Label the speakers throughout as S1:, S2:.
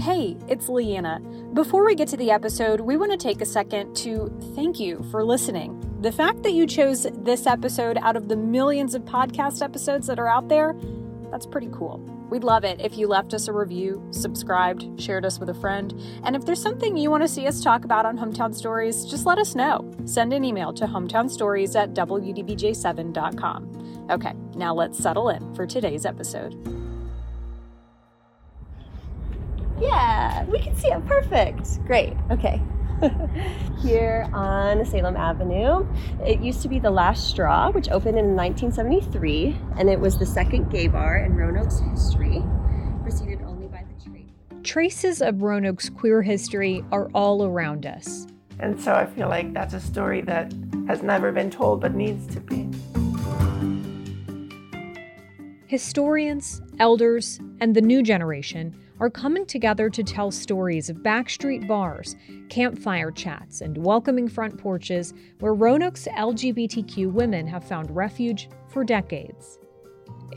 S1: Hey, it's Leanna. Before we get to the episode, we want to take a second to thank you for listening. The fact that you chose this episode out of the millions of podcast episodes that are out there, that's pretty cool. We'd love it if you left us a review, subscribed, shared us with a friend, and if there's something you want to see us talk about on Hometown Stories, just let us know. Send an email to hometownstories at wdbj7.com. Okay, now let's settle in for today's episode.
S2: Yeah, we can see it. Perfect. Great. Okay. Here on Salem Avenue. It used to be the Last Straw, which opened in 1973, and it was the second gay bar in Roanoke's history, preceded only by the tree.
S1: Traces of Roanoke's queer history are all around us.
S3: And so I feel like that's a story that has never been told but needs to be.
S1: Historians, elders, and the new generation are coming together to tell stories of backstreet bars, campfire chats, and welcoming front porches where Roanoke's LGBTQ women have found refuge for decades.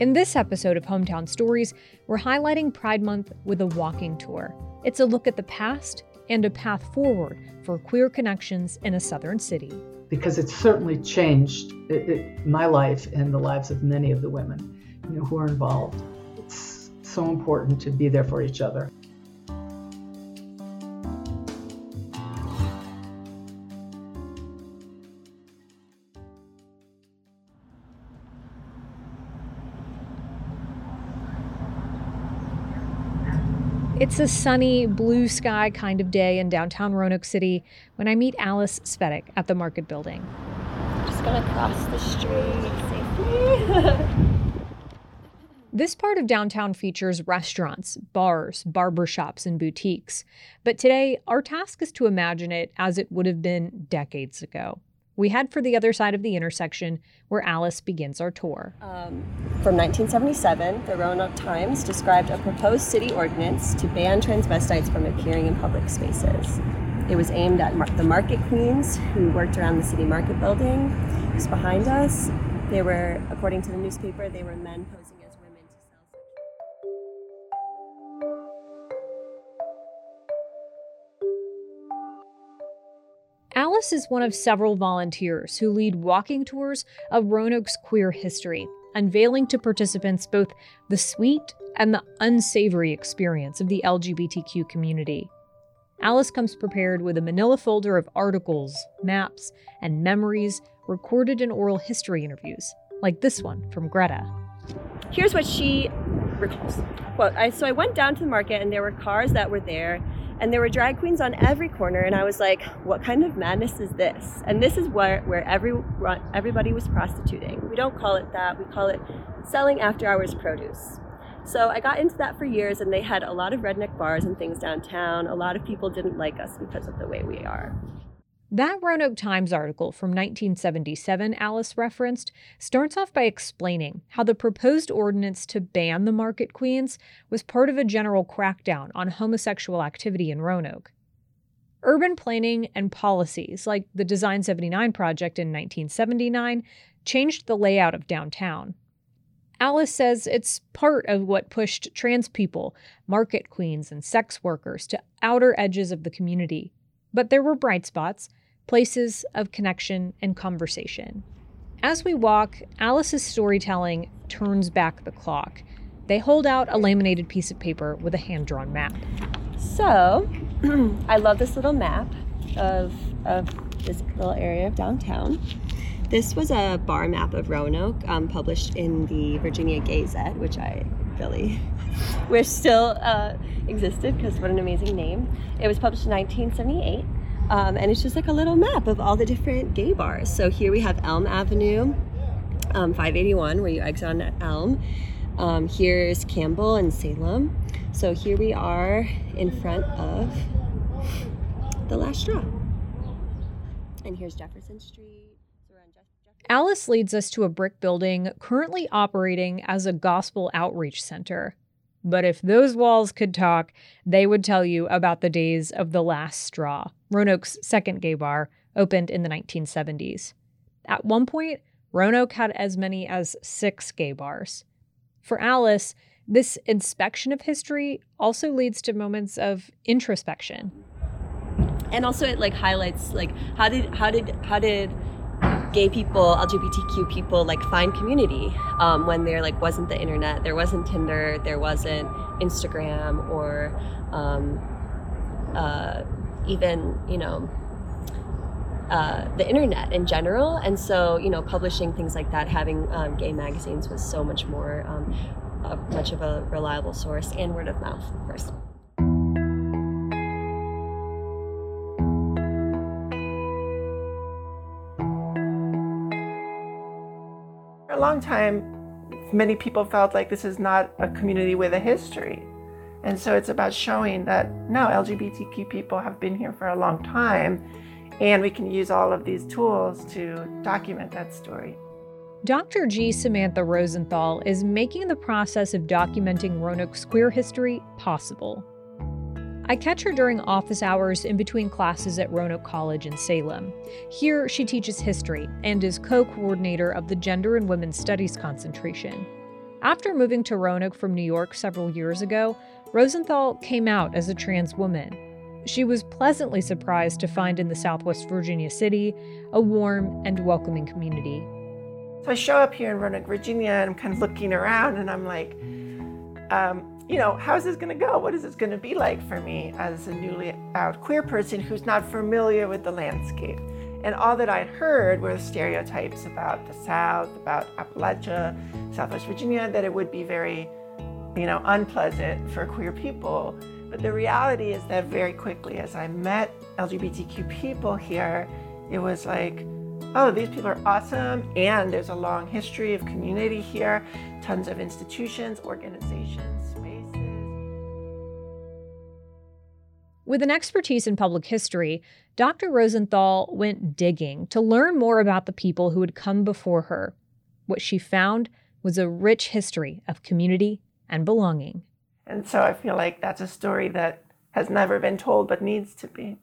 S1: In this episode of Hometown Stories, we're highlighting Pride Month with a walking tour. It's a look at the past and a path forward for queer connections in a southern city.
S4: Because it's certainly changed it, it, my life and the lives of many of the women you know, who are involved so important to be there for each other.
S1: It's a sunny, blue sky kind of day in downtown Roanoke City when I meet Alice Svedek at the Market Building.
S2: Just gonna cross the street safely.
S1: This part of downtown features restaurants, bars, barbershops, and boutiques. But today, our task is to imagine it as it would have been decades ago. We head for the other side of the intersection where Alice begins our tour.
S2: Um, from 1977, the Roanoke Times described a proposed city ordinance to ban transvestites from appearing in public spaces. It was aimed at mar- the market queens who worked around the city market building. Just behind us, they were, according to the newspaper, they were men posing
S1: Alice is one of several volunteers who lead walking tours of Roanoke's queer history, unveiling to participants both the sweet and the unsavory experience of the LGBTQ community. Alice comes prepared with a manila folder of articles, maps, and memories recorded in oral history interviews, like this one from Greta.
S2: Here's what she recalls. Quote, I, so I went down to the market and there were cars that were there and there were drag queens on every corner and i was like what kind of madness is this? And this is where, where every, everybody was prostituting. We don't call it that. We call it selling after hours produce. So i got into that for years and they had a lot of redneck bars and things downtown. A lot of people didn't like us because of the way we are
S1: that Roanoke Times article from 1977 Alice referenced starts off by explaining how the proposed ordinance to ban the market queens was part of a general crackdown on homosexual activity in Roanoke. Urban planning and policies, like the Design 79 project in 1979, changed the layout of downtown. Alice says it's part of what pushed trans people, market queens, and sex workers to outer edges of the community. But there were bright spots places of connection and conversation. As we walk, Alice's storytelling turns back the clock. They hold out a laminated piece of paper with a hand drawn map.
S2: So, I love this little map of, of this little area of downtown. This was a bar map of Roanoke um, published in the Virginia Gazette, which I really wish still uh, existed because what an amazing name. It was published in 1978 um, and it's just like a little map of all the different gay bars. So here we have Elm Avenue, um, 581, where you exit on Elm. Um, here's Campbell and Salem. So here we are in front of the last straw. And here's Jefferson Street.
S1: Alice leads us to a brick building currently operating as a gospel outreach center. But if those walls could talk, they would tell you about the days of the last straw. Roanoke's second gay bar opened in the 1970s. At one point, Roanoke had as many as six gay bars. For Alice, this inspection of history also leads to moments of introspection.
S2: and also it like highlights like how did how did how did gay people lgbtq people like find community um, when there like wasn't the internet there wasn't tinder there wasn't instagram or um, uh, even you know uh, the internet in general and so you know publishing things like that having um, gay magazines was so much more um, a, much of a reliable source and word of mouth of course
S3: For a long time, many people felt like this is not a community with a history. And so it's about showing that no, LGBTQ people have been here for a long time, and we can use all of these tools to document that story.
S1: Dr. G. Samantha Rosenthal is making the process of documenting Roanoke's queer history possible. I catch her during office hours in between classes at Roanoke College in Salem. Here, she teaches history and is co coordinator of the Gender and Women's Studies concentration. After moving to Roanoke from New York several years ago, Rosenthal came out as a trans woman. She was pleasantly surprised to find in the Southwest Virginia city a warm and welcoming community.
S3: So I show up here in Roanoke, Virginia, and I'm kind of looking around, and I'm like, um, you know, how's this going to go? What is this going to be like for me as a newly out queer person who's not familiar with the landscape? And all that I'd heard were stereotypes about the South, about Appalachia, Southwest Virginia, that it would be very, you know, unpleasant for queer people. But the reality is that very quickly, as I met LGBTQ people here, it was like, oh, these people are awesome. And there's a long history of community here, tons of institutions, organizations, spaces.
S1: With an expertise in public history, Dr. Rosenthal went digging to learn more about the people who had come before her. What she found was a rich history of community and belonging.
S3: And so I feel like that's a story that has never been told but needs to be.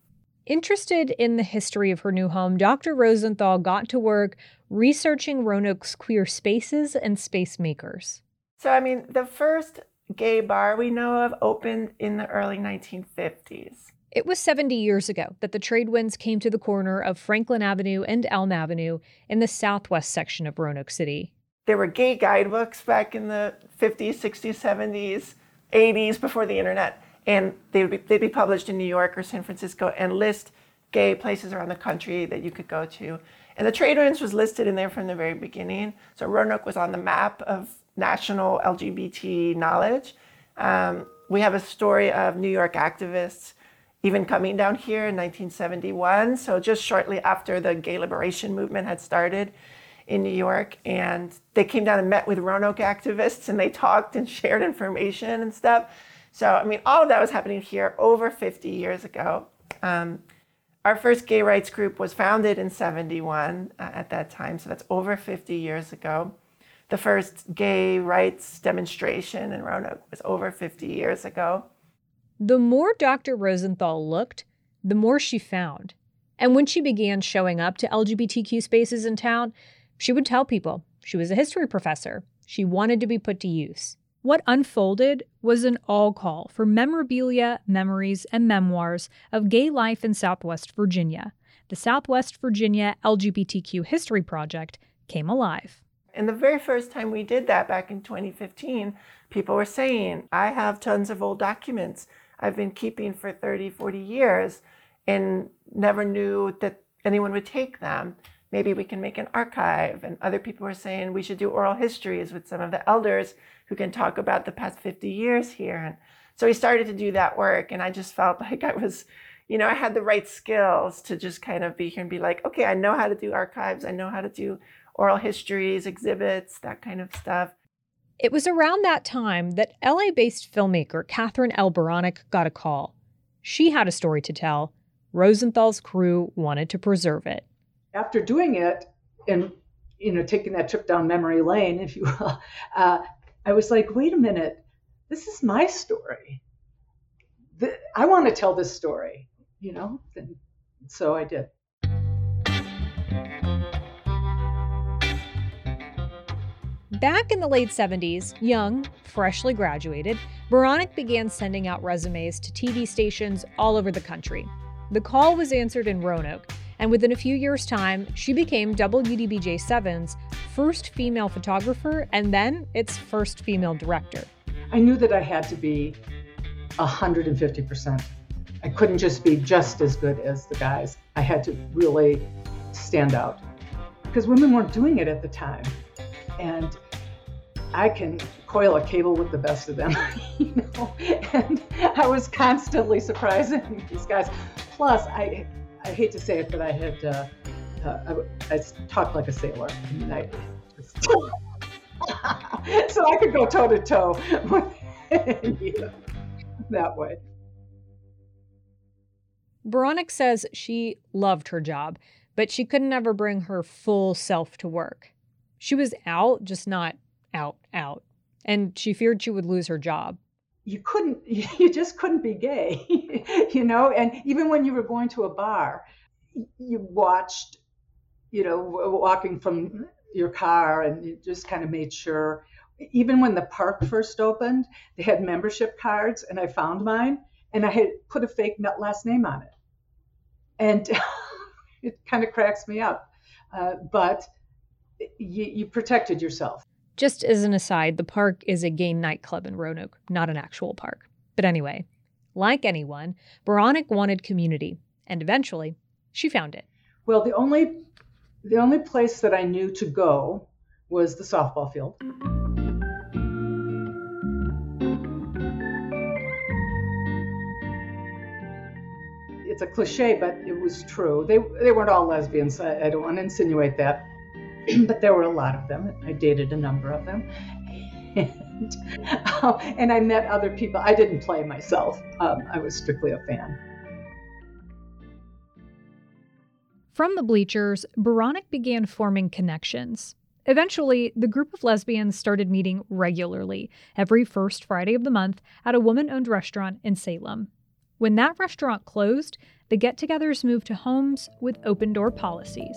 S1: Interested in the history of her new home, Dr. Rosenthal got to work researching Roanoke's queer spaces and space makers.
S3: So, I mean, the first gay bar we know of opened in the early 1950s.
S1: It was 70 years ago that the trade winds came to the corner of Franklin Avenue and Elm Avenue in the southwest section of Roanoke City.
S3: There were gay guidebooks back in the 50s, 60s, 70s, 80s before the internet, and they would be, they'd be published in New York or San Francisco and list gay places around the country that you could go to. And the trade winds was listed in there from the very beginning. So Roanoke was on the map of national LGBT knowledge. Um, we have a story of New York activists even coming down here in 1971. So just shortly after the gay liberation movement had started in New York, and they came down and met with Roanoke activists, and they talked and shared information and stuff. So I mean, all of that was happening here over 50 years ago. Um, our first gay rights group was founded in 71 uh, at that time, so that's over 50 years ago. The first gay rights demonstration in Roanoke was over 50 years ago.
S1: The more Dr. Rosenthal looked, the more she found. And when she began showing up to LGBTQ spaces in town, she would tell people she was a history professor. She wanted to be put to use. What unfolded was an all call for memorabilia, memories, and memoirs of gay life in Southwest Virginia. The Southwest Virginia LGBTQ History Project came alive.
S3: And the very first time we did that back in 2015, people were saying, I have tons of old documents I've been keeping for 30, 40 years and never knew that anyone would take them. Maybe we can make an archive. And other people were saying we should do oral histories with some of the elders who can talk about the past 50 years here. And so we started to do that work. And I just felt like I was, you know, I had the right skills to just kind of be here and be like, okay, I know how to do archives. I know how to do oral histories, exhibits, that kind of stuff.
S1: It was around that time that LA based filmmaker Catherine L. Beranek got a call. She had a story to tell. Rosenthal's crew wanted to preserve it.
S4: After doing it and you know taking that trip down memory lane, if you will, uh, I was like, wait a minute, this is my story. I want to tell this story, you know. And so I did.
S1: Back in the late 70s, young, freshly graduated, Beranek began sending out resumes to TV stations all over the country. The call was answered in Roanoke, and within a few years' time, she became WDBJ 7's first female photographer and then its first female director.
S4: I knew that I had to be 150%. I couldn't just be just as good as the guys. I had to really stand out because women weren't doing it at the time. And I can coil a cable with the best of them, you know. And I was constantly surprising these guys. Plus, I I hate to say it, but I had uh, uh, I, I talked like a sailor. I so I could go toe to toe that way.
S1: Beranek says she loved her job, but she couldn't ever bring her full self to work. She was out, just not out, out. And she feared she would lose her job.
S4: You couldn't, you just couldn't be gay, you know? And even when you were going to a bar, you watched, you know, walking from your car and you just kind of made sure. Even when the park first opened, they had membership cards, and I found mine, and I had put a fake last name on it. And it kind of cracks me up. Uh, but you, you protected yourself.
S1: Just as an aside, the park is a gay nightclub in Roanoke, not an actual park. But anyway, like anyone, Beranek wanted community, and eventually, she found it.
S4: Well, the only the only place that I knew to go was the softball field. It's a cliche, but it was true. They they weren't all lesbians. I, I don't want to insinuate that, but there were a lot of them. I dated a number of them. And, uh, and I met other people. I didn't play myself. Um, I was strictly a fan.
S1: From the bleachers, Beranek began forming connections. Eventually, the group of lesbians started meeting regularly, every first Friday of the month, at a woman owned restaurant in Salem. When that restaurant closed, the get togethers moved to homes with open door policies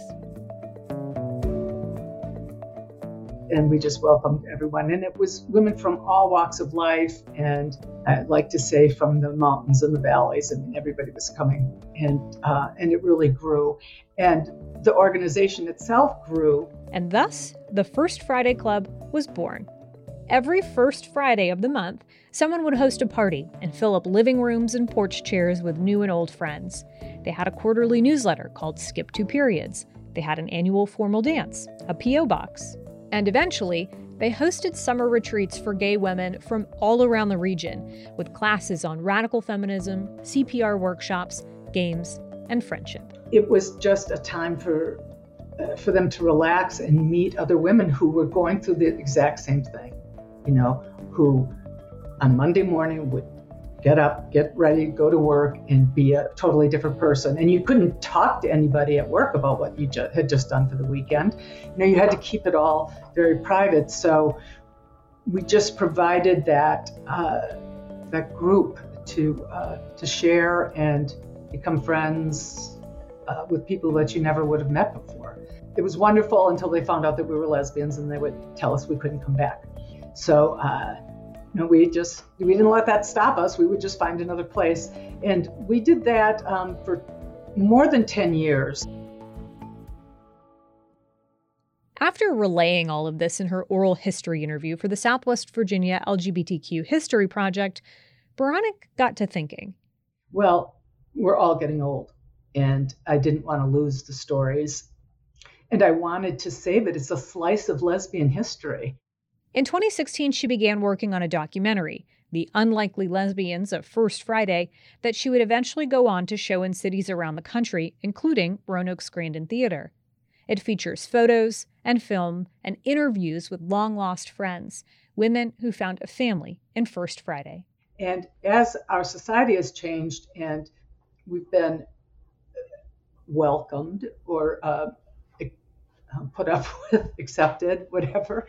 S4: and we just welcomed everyone. And it was women from all walks of life, and I'd like to say from the mountains and the valleys. I mean, everybody was coming, and uh, and it really grew, and the organization itself grew.
S1: And thus, the First Friday Club was born. Every first Friday of the month, someone would host a party and fill up living rooms and porch chairs with new and old friends. They had a quarterly newsletter called Skip Two Periods. They had an annual formal dance, a P.O. box, and eventually, they hosted summer retreats for gay women from all around the region, with classes on radical feminism, CPR workshops, games, and friendship.
S4: It was just a time for uh, for them to relax and meet other women who were going through the exact same thing. You know, who on Monday morning would get up, get ready, go to work, and be a totally different person. And you couldn't talk to anybody at work about what you ju- had just done for the weekend. You know, you had to keep it all very private. So we just provided that uh, that group to uh, to share and become friends uh, with people that you never would have met before. It was wonderful until they found out that we were lesbians, and they would tell us we couldn't come back. So uh, you know, we just we didn't let that stop us. We would just find another place, and we did that um, for more than ten years.
S1: After relaying all of this in her oral history interview for the Southwest Virginia LGBTQ History Project, Beranek got to thinking.
S4: Well, we're all getting old, and I didn't want to lose the stories. And I wanted to save it. It's a slice of lesbian history.
S1: In 2016, she began working on a documentary, The Unlikely Lesbians of First Friday, that she would eventually go on to show in cities around the country, including Roanoke's Grandin Theater. It features photos and film and interviews with long lost friends, women who found a family in First Friday.
S4: And as our society has changed and we've been welcomed or uh, put up with, accepted, whatever,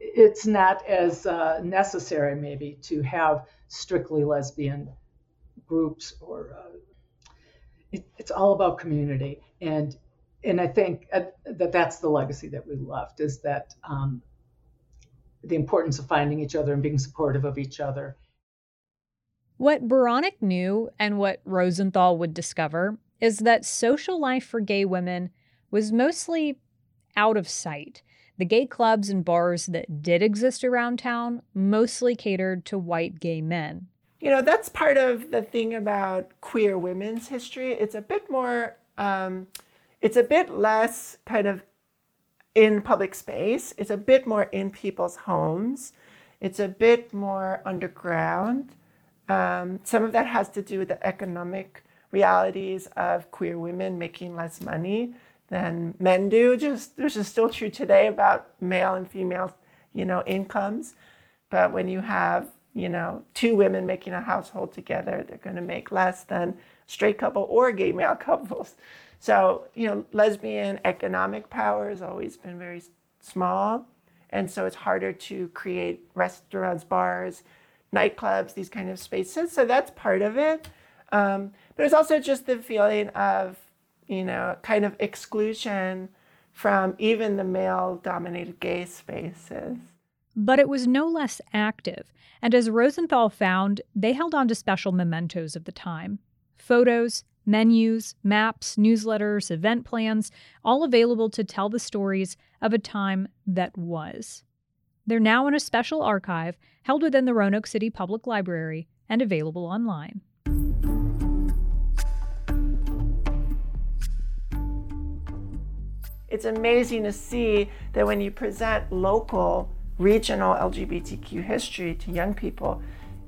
S4: it's not as uh, necessary maybe to have strictly lesbian groups or uh, it, it's all about community and and I think uh, that that's the legacy that we left is that um, the importance of finding each other and being supportive of each other.
S1: What Beranek knew and what Rosenthal would discover is that social life for gay women was mostly out of sight. The gay clubs and bars that did exist around town mostly catered to white gay men.
S3: You know, that's part of the thing about queer women's history. It's a bit more, um, it's a bit less kind of in public space, it's a bit more in people's homes, it's a bit more underground. Um, some of that has to do with the economic realities of queer women making less money than men do, just which is still true today about male and female, you know, incomes. But when you have, you know, two women making a household together, they're going to make less than straight couple or gay male couples. So, you know, lesbian economic power has always been very small. And so it's harder to create restaurants, bars, nightclubs, these kind of spaces. So that's part of it. Um, but it's also just the feeling of you know, kind of exclusion from even the male dominated gay spaces.
S1: But it was no less active, and as Rosenthal found, they held on to special mementos of the time photos, menus, maps, newsletters, event plans, all available to tell the stories of a time that was. They're now in a special archive held within the Roanoke City Public Library and available online.
S3: It's amazing to see that when you present local, regional LGBTQ history to young people,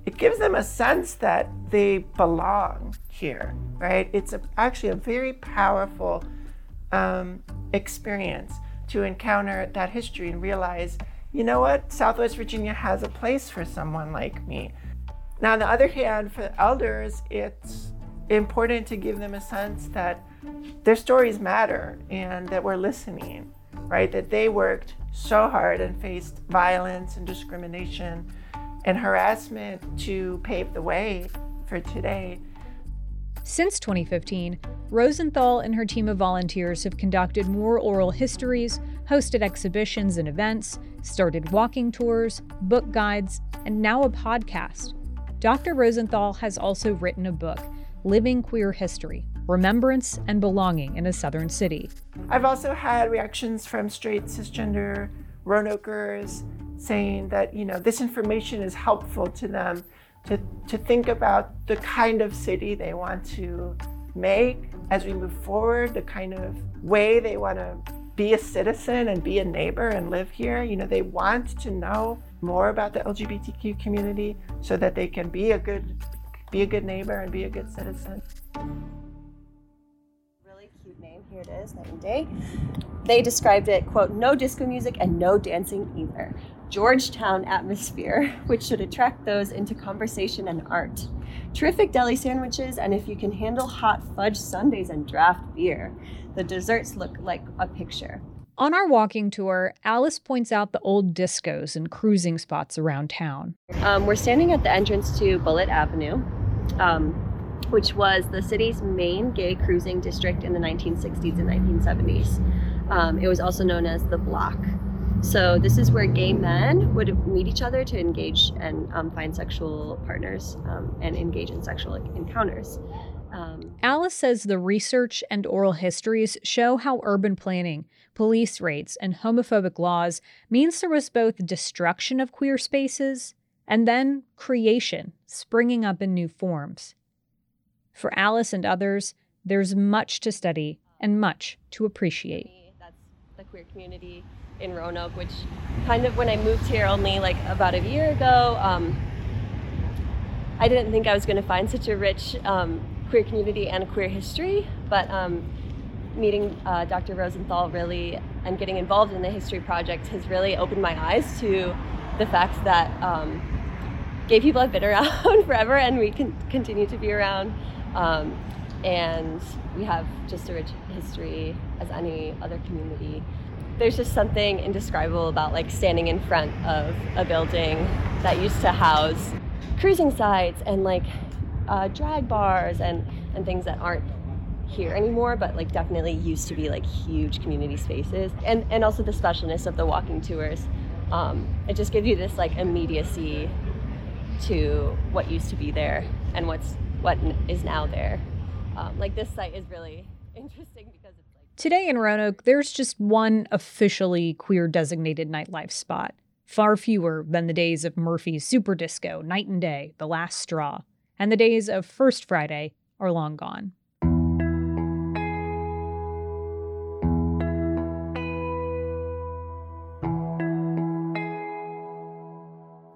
S3: it gives them a sense that they belong here, right? It's a, actually a very powerful um, experience to encounter that history and realize, you know what, Southwest Virginia has a place for someone like me. Now, on the other hand, for elders, it's important to give them a sense that their stories matter and that we're listening, right? That they worked so hard and faced violence and discrimination and harassment to pave the way for today.
S1: Since 2015, Rosenthal and her team of volunteers have conducted more oral histories, hosted exhibitions and events, started walking tours, book guides, and now a podcast. Dr. Rosenthal has also written a book, Living Queer History remembrance, and belonging in a southern city.
S3: I've also had reactions from straight cisgender Roanokers saying that, you know, this information is helpful to them to, to think about the kind of city they want to make as we move forward, the kind of way they want to be a citizen and be a neighbor and live here. You know, they want to know more about the LGBTQ community so that they can be a good be a good neighbor and be a good citizen Really cute name.
S2: here it is, night and day. They described it, quote, no disco music and no dancing either. Georgetown atmosphere, which should attract those into conversation and art. Terrific deli sandwiches, and if you can handle hot fudge sundaes and draft beer, the desserts look like a picture.
S1: On our walking tour, Alice points out the old discos and cruising spots around town.
S2: Um, we're standing at the entrance to Bullitt Avenue. Um, which was the city's main gay cruising district in the 1960s and 1970s. Um, it was also known as the Block. So this is where gay men would meet each other to engage and um, find sexual partners um, and engage in sexual encounters.
S1: Um, Alice says the research and oral histories show how urban planning, police raids, and homophobic laws means there was both destruction of queer spaces and then creation, springing up in new forms. For Alice and others, there's much to study and much to appreciate.
S2: That's the queer community in Roanoke, which kind of when I moved here only like about a year ago, um, I didn't think I was going to find such a rich um, queer community and queer history, but um, meeting uh, Dr. Rosenthal really and getting involved in the history project has really opened my eyes to the fact that um, gay people have been around forever and we can continue to be around. Um, and we have just a rich history as any other community. There's just something indescribable about like standing in front of a building that used to house cruising sites and like uh, drag bars and, and things that aren't here anymore, but like definitely used to be like huge community spaces. And, and also the specialness of the walking tours. Um, it just gives you this like immediacy to what used to be there and what's what is now there. Um, like this site is really interesting because it's like
S1: today in Roanoke, there's just one officially queer designated nightlife spot. Far fewer than the days of Murphy's Super Disco, Night and Day, The Last Straw, and the days of First Friday are long gone.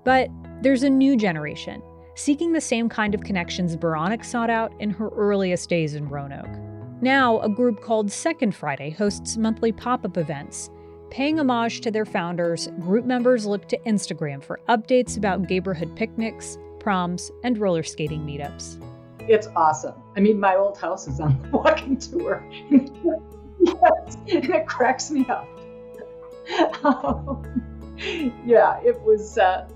S1: But there's a new generation seeking the same kind of connections Beranek sought out in her earliest days in Roanoke. Now, a group called Second Friday hosts monthly pop up events. Paying homage to their founders, group members look to Instagram for updates about neighborhood picnics, proms, and roller skating meetups.
S4: It's awesome. I mean, my old house is on the walking tour. and it cracks me up. Um, yeah, it was uh,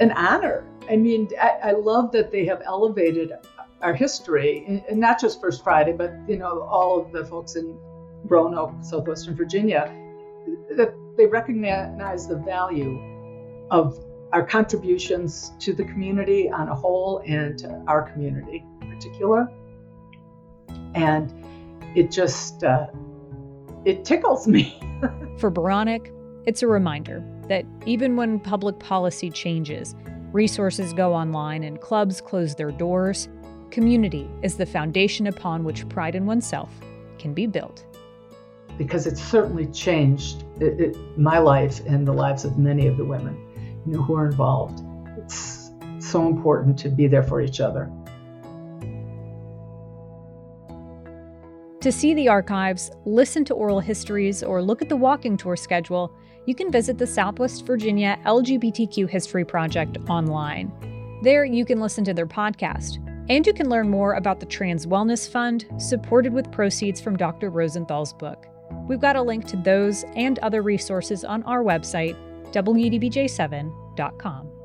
S4: an honor. I mean, I, I, love that they have elevated our history, and not just First Friday, but you know, all of the folks in Roanoke, Southwestern Virginia, that they recognize the value of our contributions to the community on a whole and to our community in particular. And it just uh, it tickles me.
S1: For Beranek, it's a reminder that even when public policy changes, resources go online and clubs close their doors, community is the foundation upon which pride in oneself can be built.
S4: Because it's certainly changed it, it, my life and the lives of many of the women you know, who are involved. It's so important to be there for each other.
S1: To see the archives, listen to oral histories, or look at the walking tour schedule, you can visit the Southwest Virginia LGBTQ History Project online. There, you can listen to their podcast, and you can learn more about the Trans Wellness Fund, supported with proceeds from Dr. Rosenthal's book. We've got a link to those and other resources on our website, WDBJ7.com.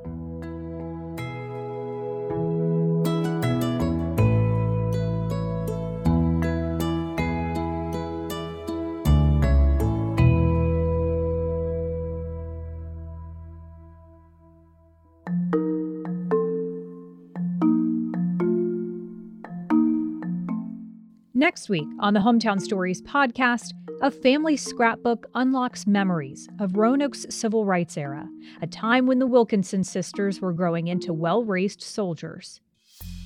S1: Next week on the Hometown Stories podcast, a family scrapbook unlocks memories of Roanoke's civil rights era, a time when the Wilkinson sisters were growing into well raised soldiers.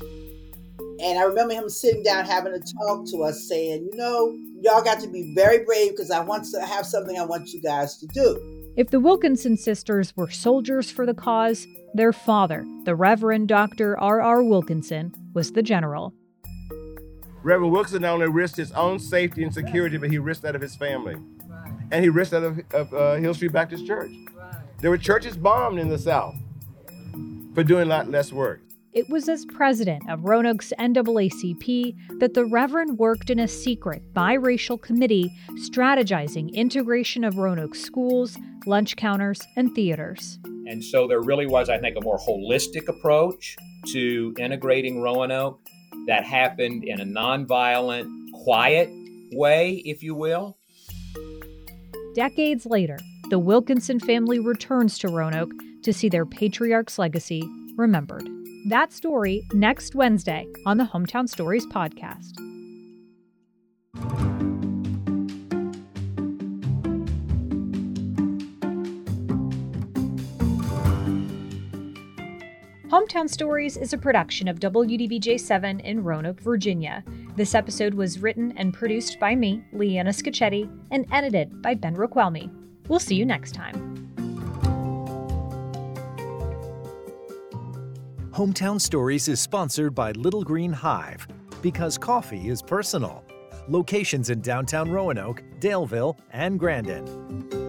S5: And I remember him sitting down having a talk to us saying, you know, y'all got to be very brave because I want to have something I want you guys to do.
S1: If the Wilkinson sisters were soldiers for the cause, their father, the Reverend Dr. R. R. Wilkinson, was the general.
S6: Reverend Wilkinson not only risked his own safety and security, but he risked that of his family. Right. And he risked that of, of uh, Hill Street Baptist Church. Right. There were churches bombed in the South for doing a lot less work.
S1: It was as president of Roanoke's NAACP that the Reverend worked in a secret biracial committee strategizing integration of Roanoke schools, lunch counters, and theaters.
S7: And so there really was, I think, a more holistic approach to integrating Roanoke that happened in a nonviolent, quiet way, if you will.
S1: Decades later, the Wilkinson family returns to Roanoke to see their patriarch's legacy remembered. That story next Wednesday on the Hometown Stories podcast. Hometown Stories is a production of WDBJ7 in Roanoke, Virginia. This episode was written and produced by me, Leanna Scacchetti, and edited by Ben Roquelmi. We'll see you next time.
S8: Hometown Stories is sponsored by Little Green Hive because coffee is personal. Locations in downtown Roanoke, Daleville, and Grandin.